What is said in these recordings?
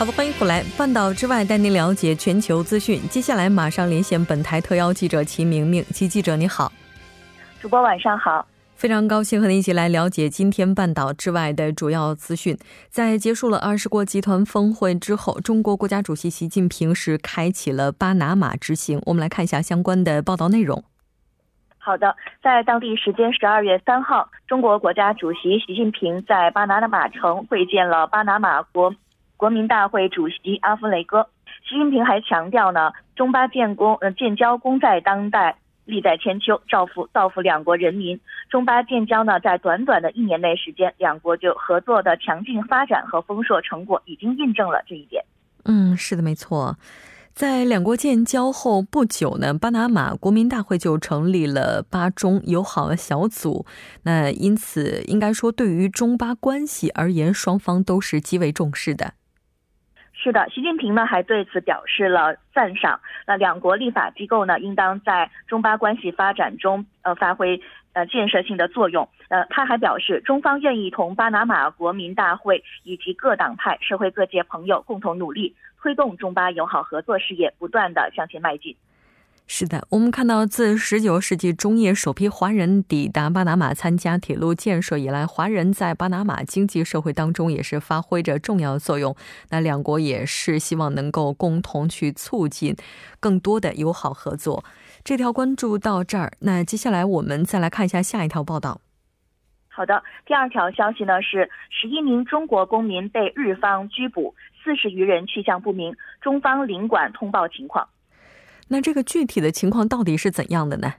好的，欢迎回来，半岛之外带您了解全球资讯。接下来马上连线本台特邀记者齐明明，齐记者你好，主播晚上好，非常高兴和您一起来了解今天半岛之外的主要资讯。在结束了二十国集团峰会之后，中国国家主席习近平是开启了巴拿马之行。我们来看一下相关的报道内容。好的，在当地时间十二月三号，中国国家主席习近平在巴拿马城会见了巴拿马国。国民大会主席阿夫雷戈，习近平还强调呢，中巴建功呃建交功在当代，利在千秋，造福造福两国人民。中巴建交呢，在短短的一年内时间，两国就合作的强劲发展和丰硕成果，已经印证了这一点。嗯，是的，没错。在两国建交后不久呢，巴拿马国民大会就成立了巴中友好小组。那因此，应该说对于中巴关系而言，双方都是极为重视的。是的，习近平呢还对此表示了赞赏。那两国立法机构呢，应当在中巴关系发展中呃发挥呃建设性的作用。呃，他还表示，中方愿意同巴拿马国民大会以及各党派、社会各界朋友共同努力，推动中巴友好合作事业不断的向前迈进。是的，我们看到自十九世纪中叶首批华人抵达巴拿马参加铁路建设以来，华人在巴拿马经济社会当中也是发挥着重要作用。那两国也是希望能够共同去促进更多的友好合作。这条关注到这儿，那接下来我们再来看一下下一条报道。好的，第二条消息呢是十一名中国公民被日方拘捕，四十余人去向不明，中方领馆通报情况。那这个具体的情况到底是怎样的呢？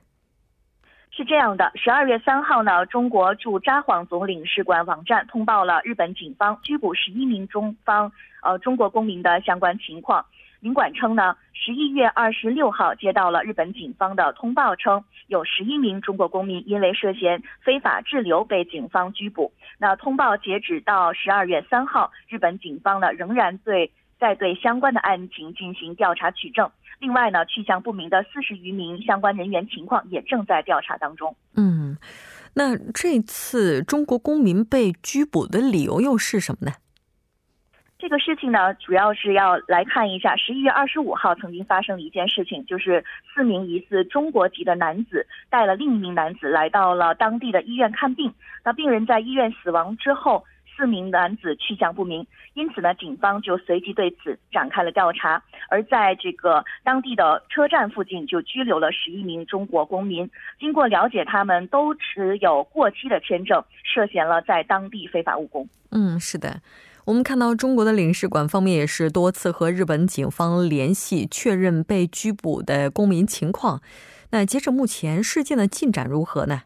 是这样的，十二月三号呢，中国驻札幌总领事馆网站通报了日本警方拘捕十一名中方呃中国公民的相关情况。领馆称呢，十一月二十六号接到了日本警方的通报，称有十一名中国公民因为涉嫌非法滞留被警方拘捕。那通报截止到十二月三号，日本警方呢仍然对在对相关的案情进行调查取证。另外呢，去向不明的四十余名相关人员情况也正在调查当中。嗯，那这次中国公民被拘捕的理由又是什么呢？这个事情呢，主要是要来看一下，十一月二十五号曾经发生的一件事情，就是四名疑似中国籍的男子带了另一名男子来到了当地的医院看病，那病人在医院死亡之后。四名男子去向不明，因此呢，警方就随即对此展开了调查。而在这个当地的车站附近，就拘留了十一名中国公民。经过了解，他们都持有过期的签证，涉嫌了在当地非法务工。嗯，是的，我们看到中国的领事馆方面也是多次和日本警方联系，确认被拘捕的公民情况。那截至目前，事件的进展如何呢？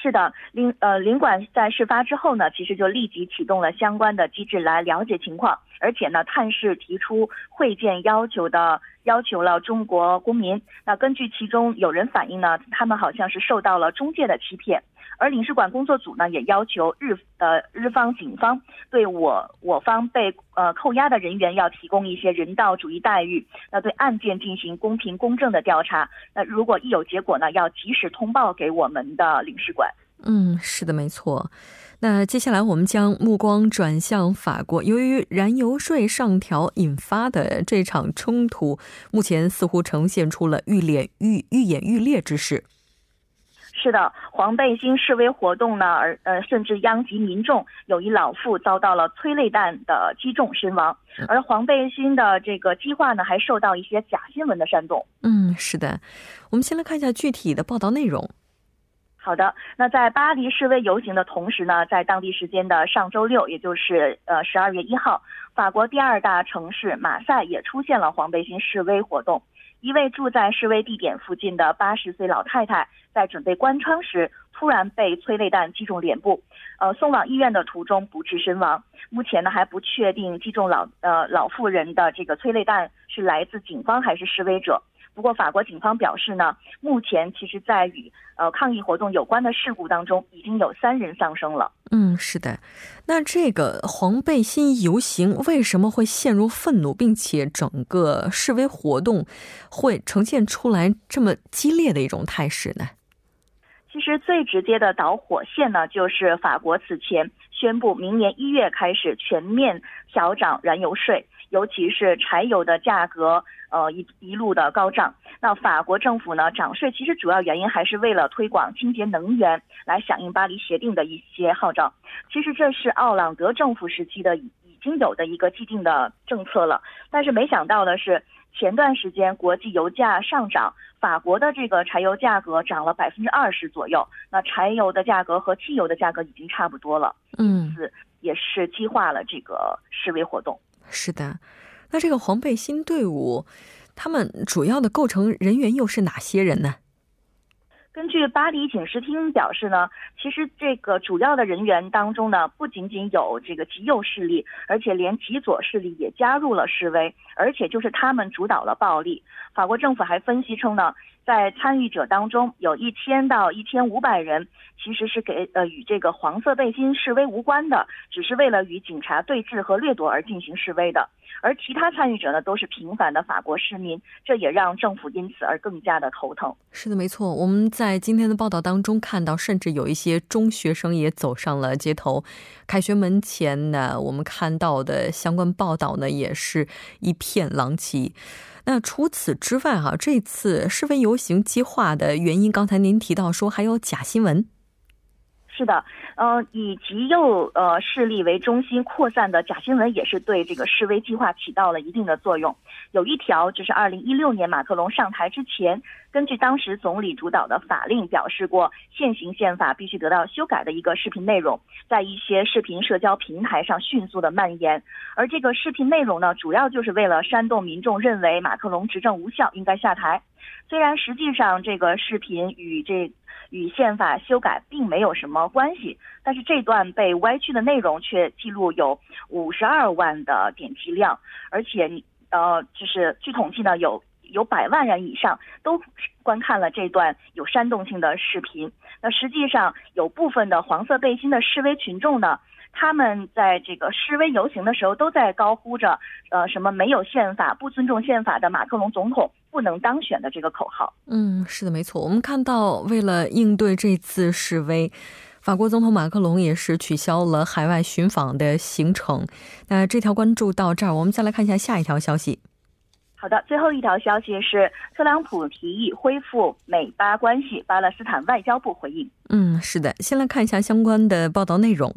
是的，领呃领馆在事发之后呢，其实就立即启动了相关的机制来了解情况，而且呢，探视提出会见要求的要求了中国公民。那根据其中有人反映呢，他们好像是受到了中介的欺骗，而领事馆工作组呢也要求日呃日方警方对我我方被呃扣押的人员要提供一些人道主义待遇，那对案件进行公平公正的调查。那如果一有结果呢，要及时通报给我们的领事馆。嗯，是的，没错。那接下来我们将目光转向法国，由于燃油税上调引发的这场冲突，目前似乎呈现出了愈演愈愈演愈烈之势。是的，黄背心示威活动呢，而呃甚至殃及民众，有一老妇遭到了催泪弹的击中身亡，而黄背心的这个计划呢，还受到一些假新闻的煽动。嗯，是的，我们先来看一下具体的报道内容。好的，那在巴黎示威游行的同时呢，在当地时间的上周六，也就是呃十二月一号，法国第二大城市马赛也出现了黄背心示威活动。一位住在示威地点附近的八十岁老太太，在准备关窗时，突然被催泪弹击中脸部，呃，送往医院的途中不治身亡。目前呢，还不确定击中老呃老妇人的这个催泪弹是来自警方还是示威者。不过，法国警方表示呢，目前其实，在与呃抗议活动有关的事故当中，已经有三人丧生了。嗯，是的。那这个黄背心游行为什么会陷入愤怒，并且整个示威活动会呈现出来这么激烈的一种态势呢？其实最直接的导火线呢，就是法国此前宣布明年一月开始全面调涨燃油税。尤其是柴油的价格，呃一一路的高涨。那法国政府呢涨税，其实主要原因还是为了推广清洁能源，来响应巴黎协定的一些号召。其实这是奥朗德政府时期的已经有的一个既定的政策了。但是没想到的是，前段时间国际油价上涨，法国的这个柴油价格涨了百分之二十左右。那柴油的价格和汽油的价格已经差不多了，嗯，也是激化了这个示威活动。是的，那这个黄背心队伍，他们主要的构成人员又是哪些人呢？根据巴黎警视厅表示呢，其实这个主要的人员当中呢，不仅仅有这个极右势力，而且连极左势力也加入了示威，而且就是他们主导了暴力。法国政府还分析称呢。在参与者当中，有一千到一千五百人，其实是给呃与这个黄色背心示威无关的，只是为了与警察对峙和掠夺而进行示威的。而其他参与者呢，都是平凡的法国市民，这也让政府因此而更加的头疼。是的，没错。我们在今天的报道当中看到，甚至有一些中学生也走上了街头。开学门前呢，我们看到的相关报道呢，也是一片狼藉。那除此之外，哈，这次示威游行激化的原因，刚才您提到说还有假新闻。是的，呃，以极右呃势力为中心扩散的假新闻也是对这个示威计划起到了一定的作用。有一条就是二零一六年马克龙上台之前，根据当时总理主导的法令表示过现行宪法必须得到修改的一个视频内容，在一些视频社交平台上迅速的蔓延。而这个视频内容呢，主要就是为了煽动民众认为马克龙执政无效，应该下台。虽然实际上这个视频与这与宪法修改并没有什么关系，但是这段被歪曲的内容却记录有五十二万的点击量，而且你呃，就是据统计呢，有有百万人以上都观看了这段有煽动性的视频。那实际上有部分的黄色背心的示威群众呢。他们在这个示威游行的时候，都在高呼着，呃，什么没有宪法、不尊重宪法的马克龙总统不能当选的这个口号。嗯，是的，没错。我们看到，为了应对这次示威，法国总统马克龙也是取消了海外巡访的行程。那这条关注到这儿，我们再来看一下下一条消息。好的，最后一条消息是，特朗普提议恢复美巴关系，巴勒斯坦外交部回应。嗯，是的，先来看一下相关的报道内容。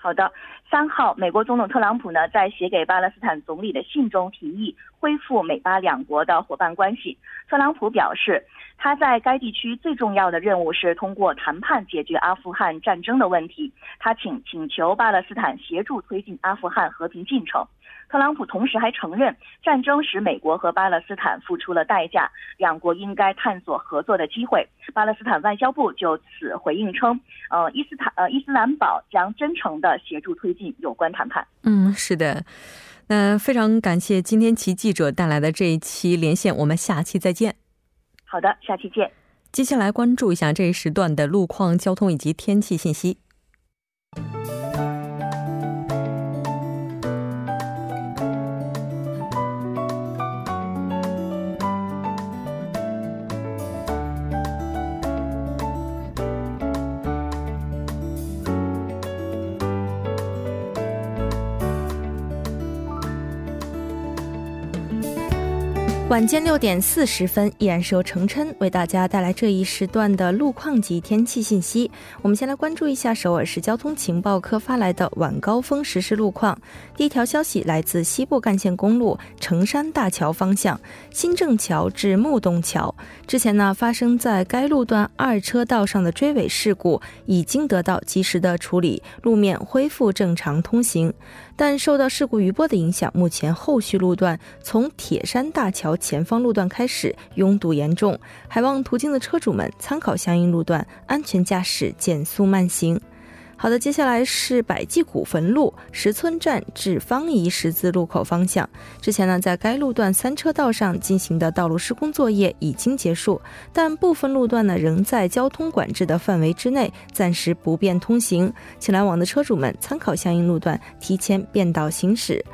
好的，三号，美国总统特朗普呢在写给巴勒斯坦总理的信中提议恢复美巴两国的伙伴关系。特朗普表示，他在该地区最重要的任务是通过谈判解决阿富汗战争的问题。他请请求巴勒斯坦协助推进阿富汗和平进程。特朗普同时还承认，战争使美国和巴勒斯坦付出了代价，两国应该探索合作的机会。巴勒斯坦外交部就此回应称，呃，伊斯坦呃伊斯兰堡将真诚的协助推进有关谈判。嗯，是的，那非常感谢今天其记者带来的这一期连线，我们下期再见。好的，下期见。接下来关注一下这一时段的路况、交通以及天气信息。晚间六点四十分，依然是由程琛为大家带来这一时段的路况及天气信息。我们先来关注一下首尔市交通情报科发来的晚高峰实时路况。第一条消息来自西部干线公路成山大桥方向，新正桥至木洞桥。之前呢，发生在该路段二车道上的追尾事故已经得到及时的处理，路面恢复正常通行。但受到事故余波的影响，目前后续路段从铁山大桥前方路段开始拥堵严重，还望途经的车主们参考相应路段，安全驾驶，减速慢行。好的，接下来是百济古坟路石村站至方仪十字路口方向。之前呢，在该路段三车道上进行的道路施工作业已经结束，但部分路段呢仍在交通管制的范围之内，暂时不便通行，请来往的车主们参考相应路段，提前变道行驶。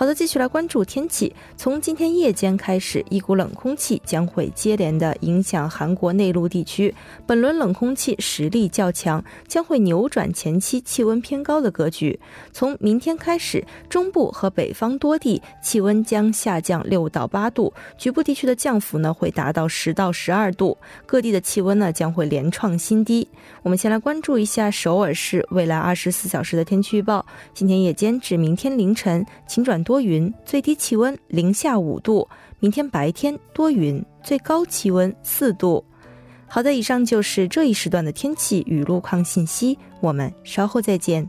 好的，继续来关注天气。从今天夜间开始，一股冷空气将会接连的影响韩国内陆地区。本轮冷空气实力较强，将会扭转前期气温偏高的格局。从明天开始，中部和北方多地气温将下降六到八度，局部地区的降幅呢会达到十到十二度。各地的气温呢将会连创新低。我们先来关注一下首尔市未来二十四小时的天气预报。今天夜间至明天凌晨，晴转。多云，最低气温零下五度。明天白天多云，最高气温四度。好的，以上就是这一时段的天气与路况信息。我们稍后再见。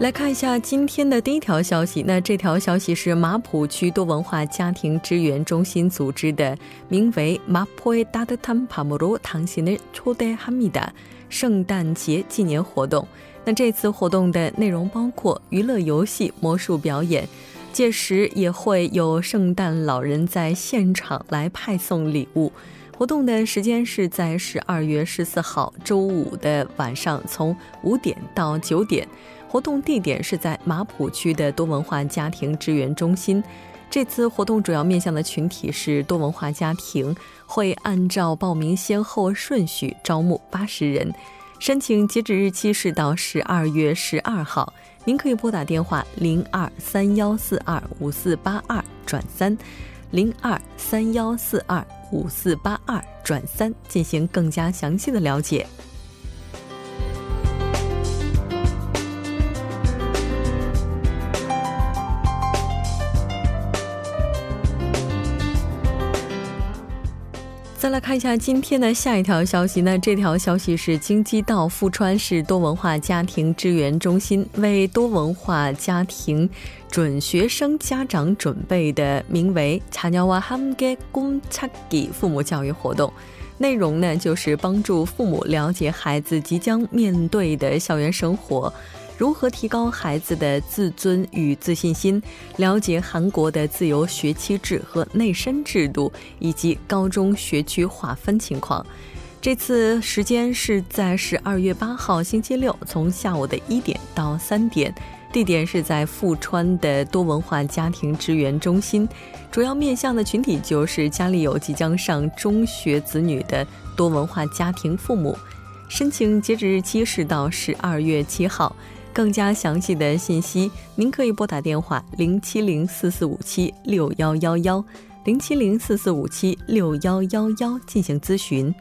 来看一下今天的第一条消息。那这条消息是马浦区多文化家庭支援中心组织的，名为“马포의따뜻한밤으로당신을초대합니다”圣诞节纪念活动。那这次活动的内容包括娱乐游戏、魔术表演，届时也会有圣诞老人在现场来派送礼物。活动的时间是在十二月十四号周五的晚上，从五点到九点。 活动地点是在马浦区的多文化家庭支援中心。这次活动主要面向的群体是多文化家庭，会按照报名先后顺序招募八十人。申请截止日期是到十二月十二号。您可以拨打电话零二三幺四二五四八二转三，零二三幺四二五四八二转三进行更加详细的了解。来看一下今天的下一条消息。那这条消息是京畿道富川市多文化家庭支援中心为多文化家庭准学生家长准备的名为“查尿娃哈姆给公查给”父母教育活动。内容呢，就是帮助父母了解孩子即将面对的校园生活，如何提高孩子的自尊与自信心？了解韩国的自由学期制和内申制度，以及高中学区划分情况。这次时间是在十二月八号星期六，从下午的一点到三点。地点是在富川的多文化家庭支援中心。主要面向的群体就是家里有即将上中学子女的多文化家庭父母。申请截止日期是到十二月七号。更加详细的信息，您可以拨打电话零七零四四五七六幺幺幺零七零四四五七六幺幺幺进行咨询。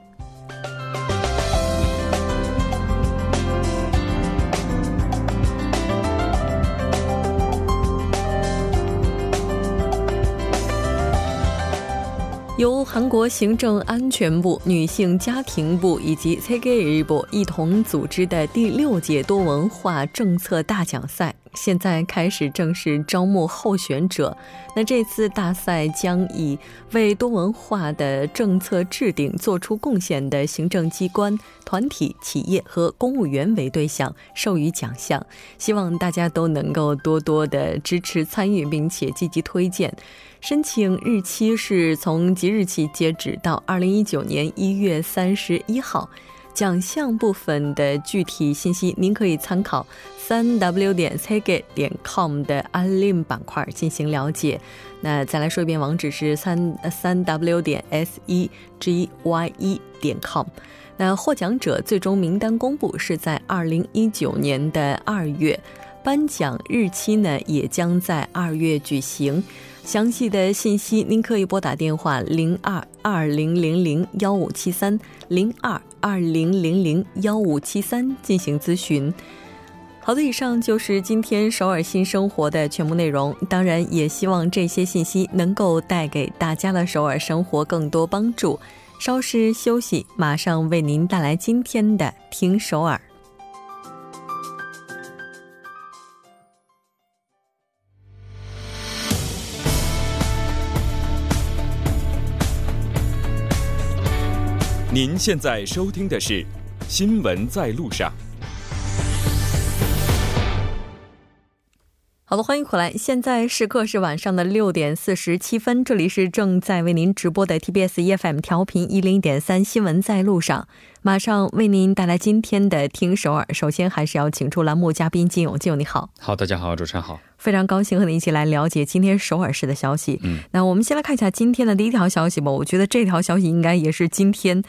由韩国行政安全部、女性家庭部以及 c k 日部一同组织的第六届多文化政策大奖赛。现在开始正式招募候选者。那这次大赛将以为多文化的政策制定做出贡献的行政机关、团体、企业和公务员为对象，授予奖项。希望大家都能够多多的支持参与，并且积极推荐。申请日期是从即日起截止到二零一九年一月三十一号。奖项部分的具体信息，您可以参考三 w 点 c g 点 com 的 alim 板块进行了解。那再来说一遍，网址是三三 w 点 s e g y e 点 com。那获奖者最终名单公布是在二零一九年的二月，颁奖日期呢也将在二月举行。详细的信息您可以拨打电话零二二零零零幺五七三零二。二零零零幺五七三进行咨询。好的，以上就是今天首尔新生活的全部内容。当然，也希望这些信息能够带给大家的首尔生活更多帮助。稍事休息，马上为您带来今天的听首尔。您现在收听的是《新闻在路上》。好的，欢迎回来。现在时刻是晚上的六点四十七分，这里是正在为您直播的 TBS EFM 调频一零点三《新闻在路上》。马上为您带来今天的听首尔。首先，还是要请出栏目嘉宾金勇。金勇，你好。好，大家好，主持人好。非常高兴和您一起来了解今天首尔市的消息。嗯，那我们先来看一下今天的第一条消息吧。我觉得这条消息应该也是今天。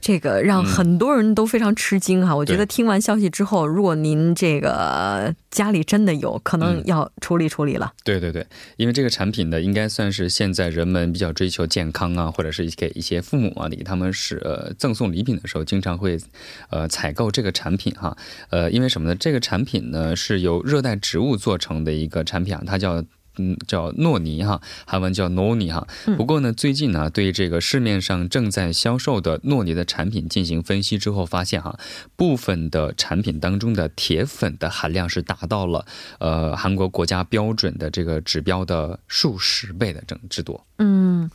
这个让很多人都非常吃惊哈！我觉得听完消息之后，如果您这个家里真的有可能要处理处理了。对对对，因为这个产品呢，应该算是现在人们比较追求健康啊，或者是给一些父母啊，给他们是呃赠送礼品的时候，经常会呃采购这个产品哈。呃，因为什么呢？这个产品呢是由热带植物做成的一个产品啊，它叫。嗯，叫诺尼哈，韩文叫诺尼哈。不过呢，最近呢，对这个市面上正在销售的诺尼的产品进行分析之后，发现哈，部分的产品当中的铁粉的含量是达到了呃韩国国家标准的这个指标的数十倍的整之多。嗯。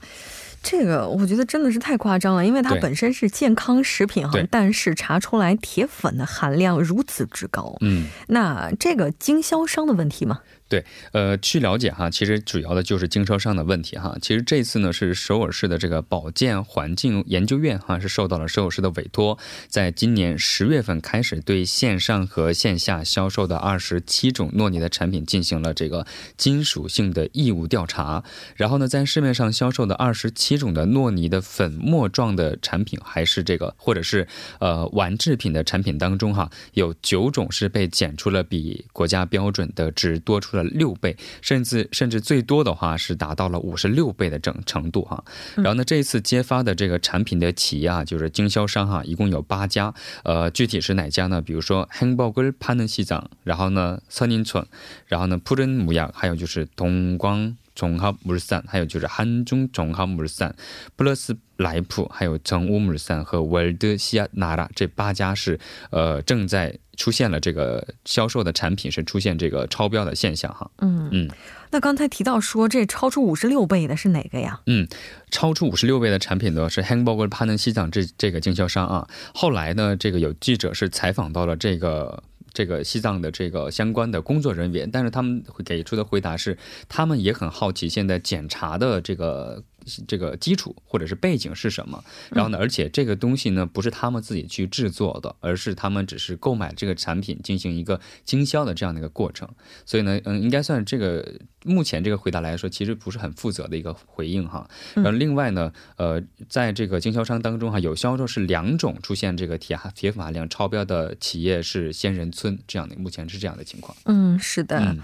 这个我觉得真的是太夸张了，因为它本身是健康食品哈，但是查出来铁粉的含量如此之高，嗯，那这个经销商的问题吗？对，呃，据了解哈，其实主要的就是经销商的问题哈。其实这次呢是首尔市的这个保健环境研究院哈是受到了首尔市的委托，在今年十月份开始对线上和线下销售的二十七种诺尼的产品进行了这个金属性的异物调查，然后呢，在市面上销售的二十七种的诺尼的粉末状的产品，还是这个或者是呃玩制品的产品当中哈，有九种是被检出了比国家标准的值多出了。六倍，甚至甚至最多的话是达到了五十六倍的整程度哈。然后呢，这一次揭发的这个产品的企业啊，就是经销商哈，一共有八家。呃，具体是哪家呢？比如说 Hamburger Pan 西藏，然后呢 s u n n i n c 然后呢 Puren 木亚，还有就是东光综合木日散，还有就是汉中综合木日散，Plus 莱普，还有成乌木日散和维尔德西亚纳拉这八家是呃正在。出现了这个销售的产品是出现这个超标的现象哈，嗯嗯，那刚才提到说这超出五十六倍的是哪个呀？嗯，超出五十六倍的产品呢是 Hamburger Pan 西藏这这个经销商啊。后来呢，这个有记者是采访到了这个这个西藏的这个相关的工作人员，但是他们会给出的回答是，他们也很好奇现在检查的这个。这个基础或者是背景是什么？然后呢？而且这个东西呢，不是他们自己去制作的，而是他们只是购买这个产品进行一个经销的这样的一个过程。所以呢，嗯，应该算这个目前这个回答来说，其实不是很负责的一个回应哈。然后另外呢，呃，在这个经销商当中哈，有销售是两种出现这个铁铁粉含量超标的企业是仙人村这样的，目前是这样的情况。嗯，是的。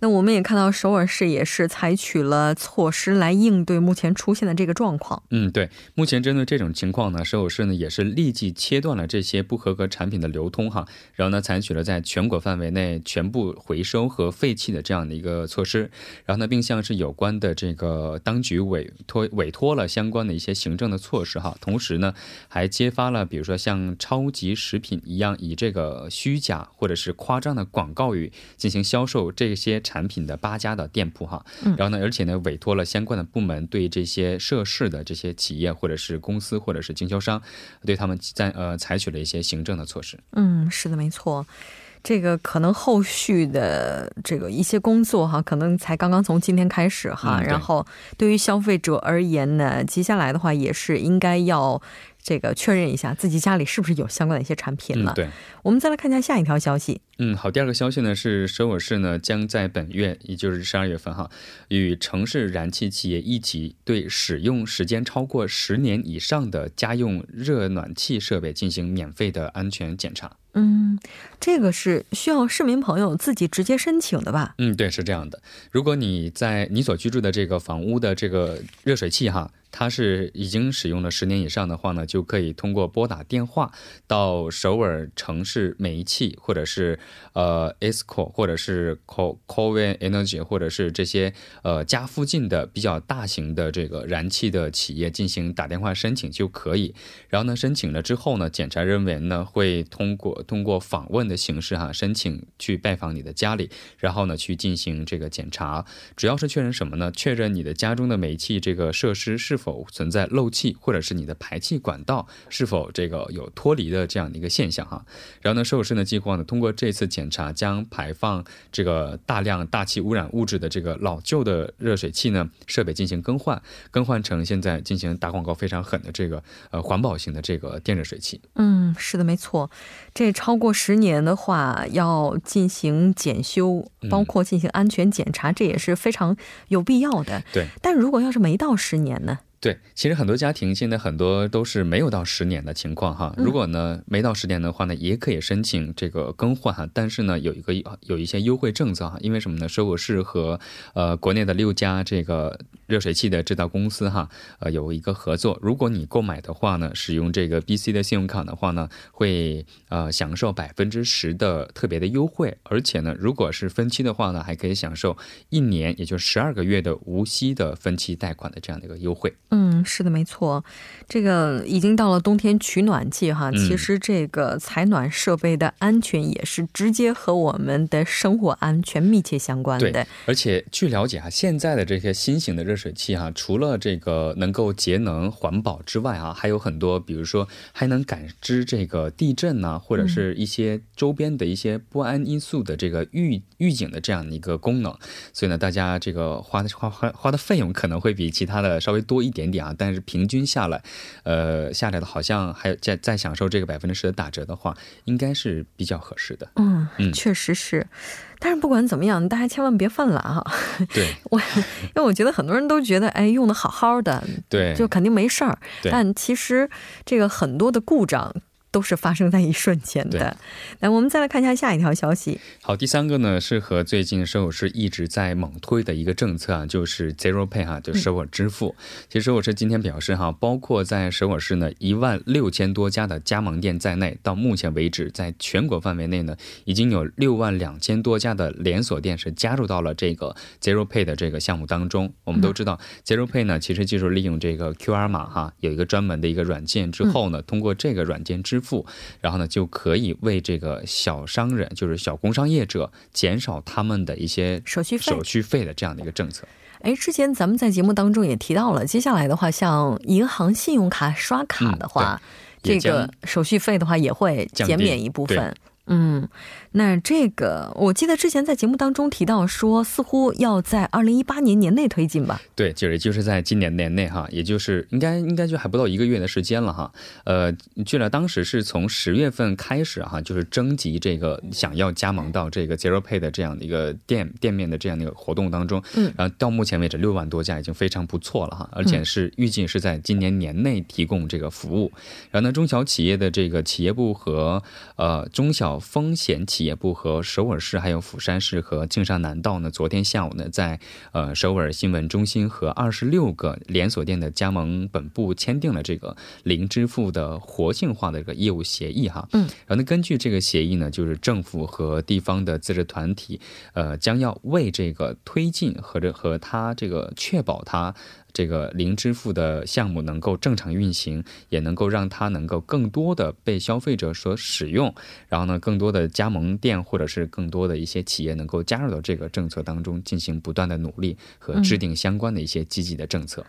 那我们也看到首尔市也是采取了措施来应对目前出。现的这个状况。嗯，对，目前针对这种情况呢，首尔市呢也是立即切断了这些不合格产品的流通哈，然后呢采取了在全国范围内全部回收和废弃的这样的一个措施，然后呢并向是有关的这个当局委托委托了相关的一些行政的措施哈，同时呢还揭发了比如说像超级食品一样以这个虚假或者是夸张的广告语进行销售这些产品的八家的店铺哈，然后呢而且呢委托了相关的部门对这些涉事的这些企业或者是公司或者是经销商，对他们在呃采取了一些行政的措施。嗯，是的，没错。这个可能后续的这个一些工作哈，可能才刚刚从今天开始哈。然后对于消费者而言呢，接下来的话也是应该要。这个确认一下自己家里是不是有相关的一些产品了。对，我们再来看一下下一条消息。嗯，好，第二个消息呢是首尔市呢将在本月，也就是十二月份哈，与城市燃气企业一起对使用时间超过十年以上的家用热暖气设备进行免费的安全检查。嗯，这个是需要市民朋友自己直接申请的吧？嗯，对，是这样的。如果你在你所居住的这个房屋的这个热水器哈。它是已经使用了十年以上的话呢，就可以通过拨打电话到首尔城市煤气，或者是呃 ESCO，或者是 Co COVEN Energy，或者是这些呃家附近的比较大型的这个燃气的企业进行打电话申请就可以。然后呢，申请了之后呢，检查人员呢会通过通过访问的形式哈，申请去拜访你的家里，然后呢去进行这个检查，主要是确认什么呢？确认你的家中的煤气这个设施是。否存在漏气，或者是你的排气管道是否这个有脱离的这样的一个现象哈？然后呢，首尔市呢计划呢通过这次检查，将排放这个大量大气污染物质的这个老旧的热水器呢设备进行更换，更换成现在进行打广告非常狠的这个呃环保型的这个电热水器。嗯，是的，没错。这超过十年的话，要进行检修，包括进行安全检查，这也是非常有必要的。对。但如果要是没到十年呢？对，其实很多家庭现在很多都是没有到十年的情况哈。如果呢没到十年的话呢，也可以申请这个更换哈。但是呢有一个有一些优惠政策哈，因为什么呢？首尔市和呃国内的六家这个热水器的制造公司哈，呃有一个合作。如果你购买的话呢，使用这个 BC 的信用卡的话呢，会呃享受百分之十的特别的优惠。而且呢，如果是分期的话呢，还可以享受一年，也就十二个月的无息的分期贷款的这样的一个优惠。嗯，是的，没错，这个已经到了冬天取暖季哈。其实这个采暖设备的安全也是直接和我们的生活安全密切相关的。对，而且据了解哈，现在的这些新型的热水器哈，除了这个能够节能环保之外啊，还有很多，比如说还能感知这个地震呐，或者是一些周边的一些不安因素的这个预预警的这样的一个功能。所以呢，大家这个花的花花花的费用可能会比其他的稍微多一点。点点啊，但是平均下来，呃，下来的好像还有再再享受这个百分之十的打折的话，应该是比较合适的。嗯嗯，确实是。但是不管怎么样，大家千万别犯懒哈。对，我因为我觉得很多人都觉得，哎，用的好好的，对，就肯定没事儿。但其实这个很多的故障。都是发生在一瞬间的。来，我们再来看一下下一条消息。好，第三个呢是和最近首尔市一直在猛推的一个政策啊，就是 Zero Pay 哈，就首尔支付。其实首尔市今天表示哈，包括在首尔市呢一万六千多家的加盟店在内，到目前为止，在全国范围内呢，已经有六万两千多家的连锁店是加入到了这个 Zero Pay 的这个项目当中。我们都知道 Zero Pay 呢，其实就是利用这个 QR 码哈，有一个专门的一个软件之后呢，通过这个软件支支付，然后呢，就可以为这个小商人，就是小工商业者，减少他们的一些手续费、手续费的这样的一个政策。哎，之前咱们在节目当中也提到了，接下来的话，像银行信用卡刷卡的话，这个手续费的话也会减免一部分。嗯。那这个，我记得之前在节目当中提到说，似乎要在二零一八年年内推进吧？对，就是就是在今年年内哈，也就是应该应该就还不到一个月的时间了哈。呃，据了当时是从十月份开始哈，就是征集这个想要加盟到这个 Zero Pay 的这样的一个店店面的这样的一个活动当中。嗯。然后到目前为止，六万多家已经非常不错了哈，而且是预计是在今年年内提供这个服务。然后呢，中小企业的这个企业部和呃中小风险企业部和首尔市、还有釜山市和庆尚南道呢，昨天下午呢，在呃首尔新闻中心和二十六个连锁店的加盟本部签订了这个零支付的活性化的这个业务协议哈。嗯，然后呢，根据这个协议呢，就是政府和地方的自治团体，呃，将要为这个推进和这和他这个确保他。这个零支付的项目能够正常运行，也能够让它能够更多的被消费者所使用。然后呢，更多的加盟店或者是更多的一些企业能够加入到这个政策当中，进行不断的努力和制定相关的一些积极的政策。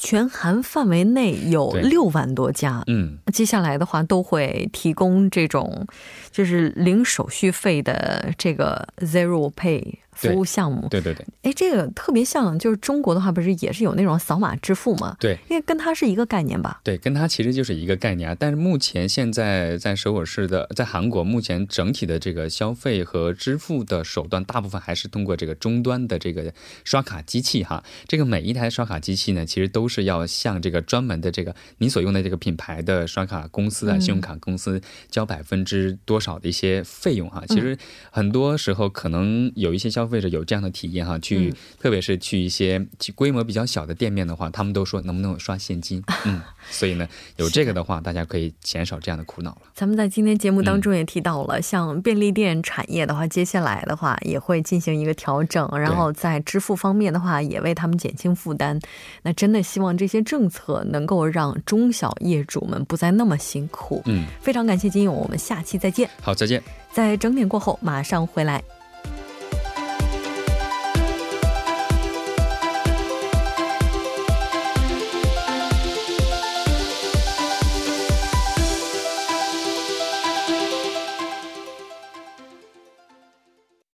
全韩范围内有六万多家，嗯，接下来的话都会提供这种就是零手续费的这个 Zero Pay。服务项目，对对对，哎，这个特别像，就是中国的话，不是也是有那种扫码支付吗？对，因为跟它是一个概念吧？对，跟它其实就是一个概念啊。但是目前现在在首尔市的，在韩国目前整体的这个消费和支付的手段，大部分还是通过这个终端的这个刷卡机器哈。这个每一台刷卡机器呢，其实都是要向这个专门的这个你所用的这个品牌的刷卡公司啊、信用卡公司交百分之多少的一些费用哈。其实很多时候可能有一些消消费者有这样的体验哈，去特别是去一些规模比较小的店面的话，他们都说能不能有刷现金？嗯，所以呢，有这个的话，大家可以减少这样的苦恼了。咱们在今天节目当中也提到了，像便利店产业的话，接下来的话也会进行一个调整，然后在支付方面的话，也为他们减轻负担。那真的希望这些政策能够让中小业主们不再那么辛苦。嗯，非常感谢金勇，我们下期再见。好，再见。在整点过后马上回来。